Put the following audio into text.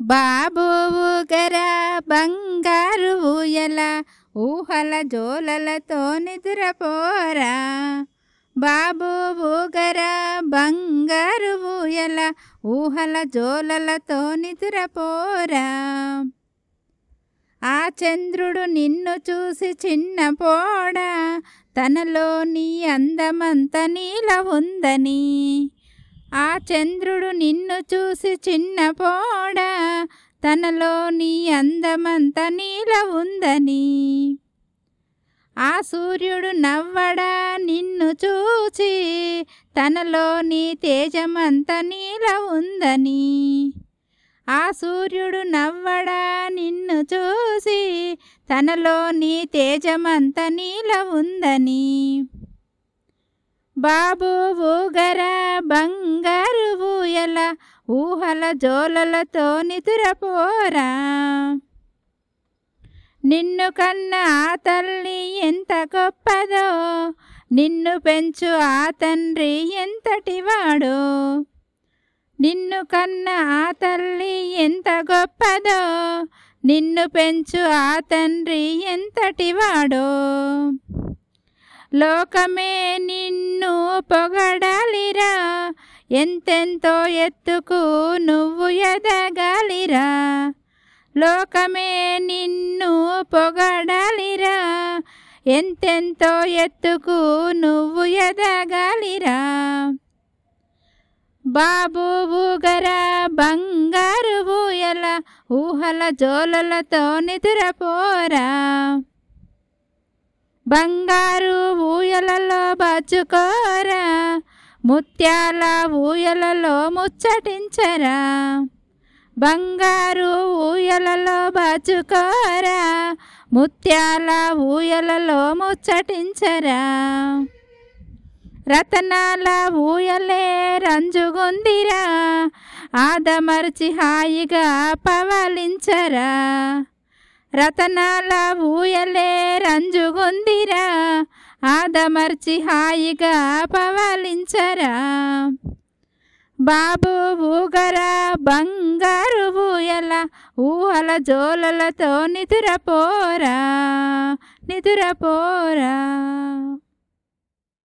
బాబోవు గరా బంగారు ఊయల ఊహల జోలలతో నిద్రపోరా. బాబోవు గరా బంగారు ఊయల ఊహల జోలలతో నిద్రపోరా. ఆ చంద్రుడు నిన్ను చూసి చిన్న పోడా తనలో నీ అందమంత నీల ఉందని. ఆ చంద్రుడు నిన్ను చూసి చిన్నపోడ తనలో నీ అందమంత నీల ఉందని. ఆ సూర్యుడు నవ్వడా నిన్ను చూచి తనలో నీ తేజమంత నీల ఉందని. ఆ సూర్యుడు నవ్వడా నిన్ను చూసి తనలో నీ తేజమంత నీల ఉందని. బాబు ఊగరా బంగారు ఊయల ఊహల జోలలతో నిదురపోరా. నిన్ను కన్న ఆ తల్లి ఎంత గొప్పదో నిన్ను పెంచు ఆ తండ్రి ఎంతటివాడో నిన్ను కన్న ఆ తల్లి ఎంత గొప్పదో నిన్ను పెంచు ఆ తండ్రి ఎంతటివాడో లోకమే నిన్ను పొగడాలిరా. ఎంతెంతో ఎత్తుకు నువ్వు ఎదగాలిరా. లోకమే నిన్ను పొగడాలిరా. ఎంతెంతో ఎత్తుకు నువ్వు ఎదగాలిరా. బాబు ఊగరా బంగారు ఊయల ఊహల జోలలతో నిద్రపోరా. బంగారు ఊయలలో బాచుకోరా ముత్యాల ఊయలలో ముచ్చటించరా. బంగారు ఊయలలో బాచుకోరా ముత్యాల ఊయలలో ముచ్చటించరా. రతనాల ఊయలే రంజుగుందిరా ఆదమర్చి హాయిగా పవలించరా. రతనాల ఊయలే రంజుగుంది ఆదమర్చి హాయిగా పవలించరా. బాబు ఊగరా బంగారు ఊయల ఊహల జోలలతో నిదురపోరా నిదురపోరా.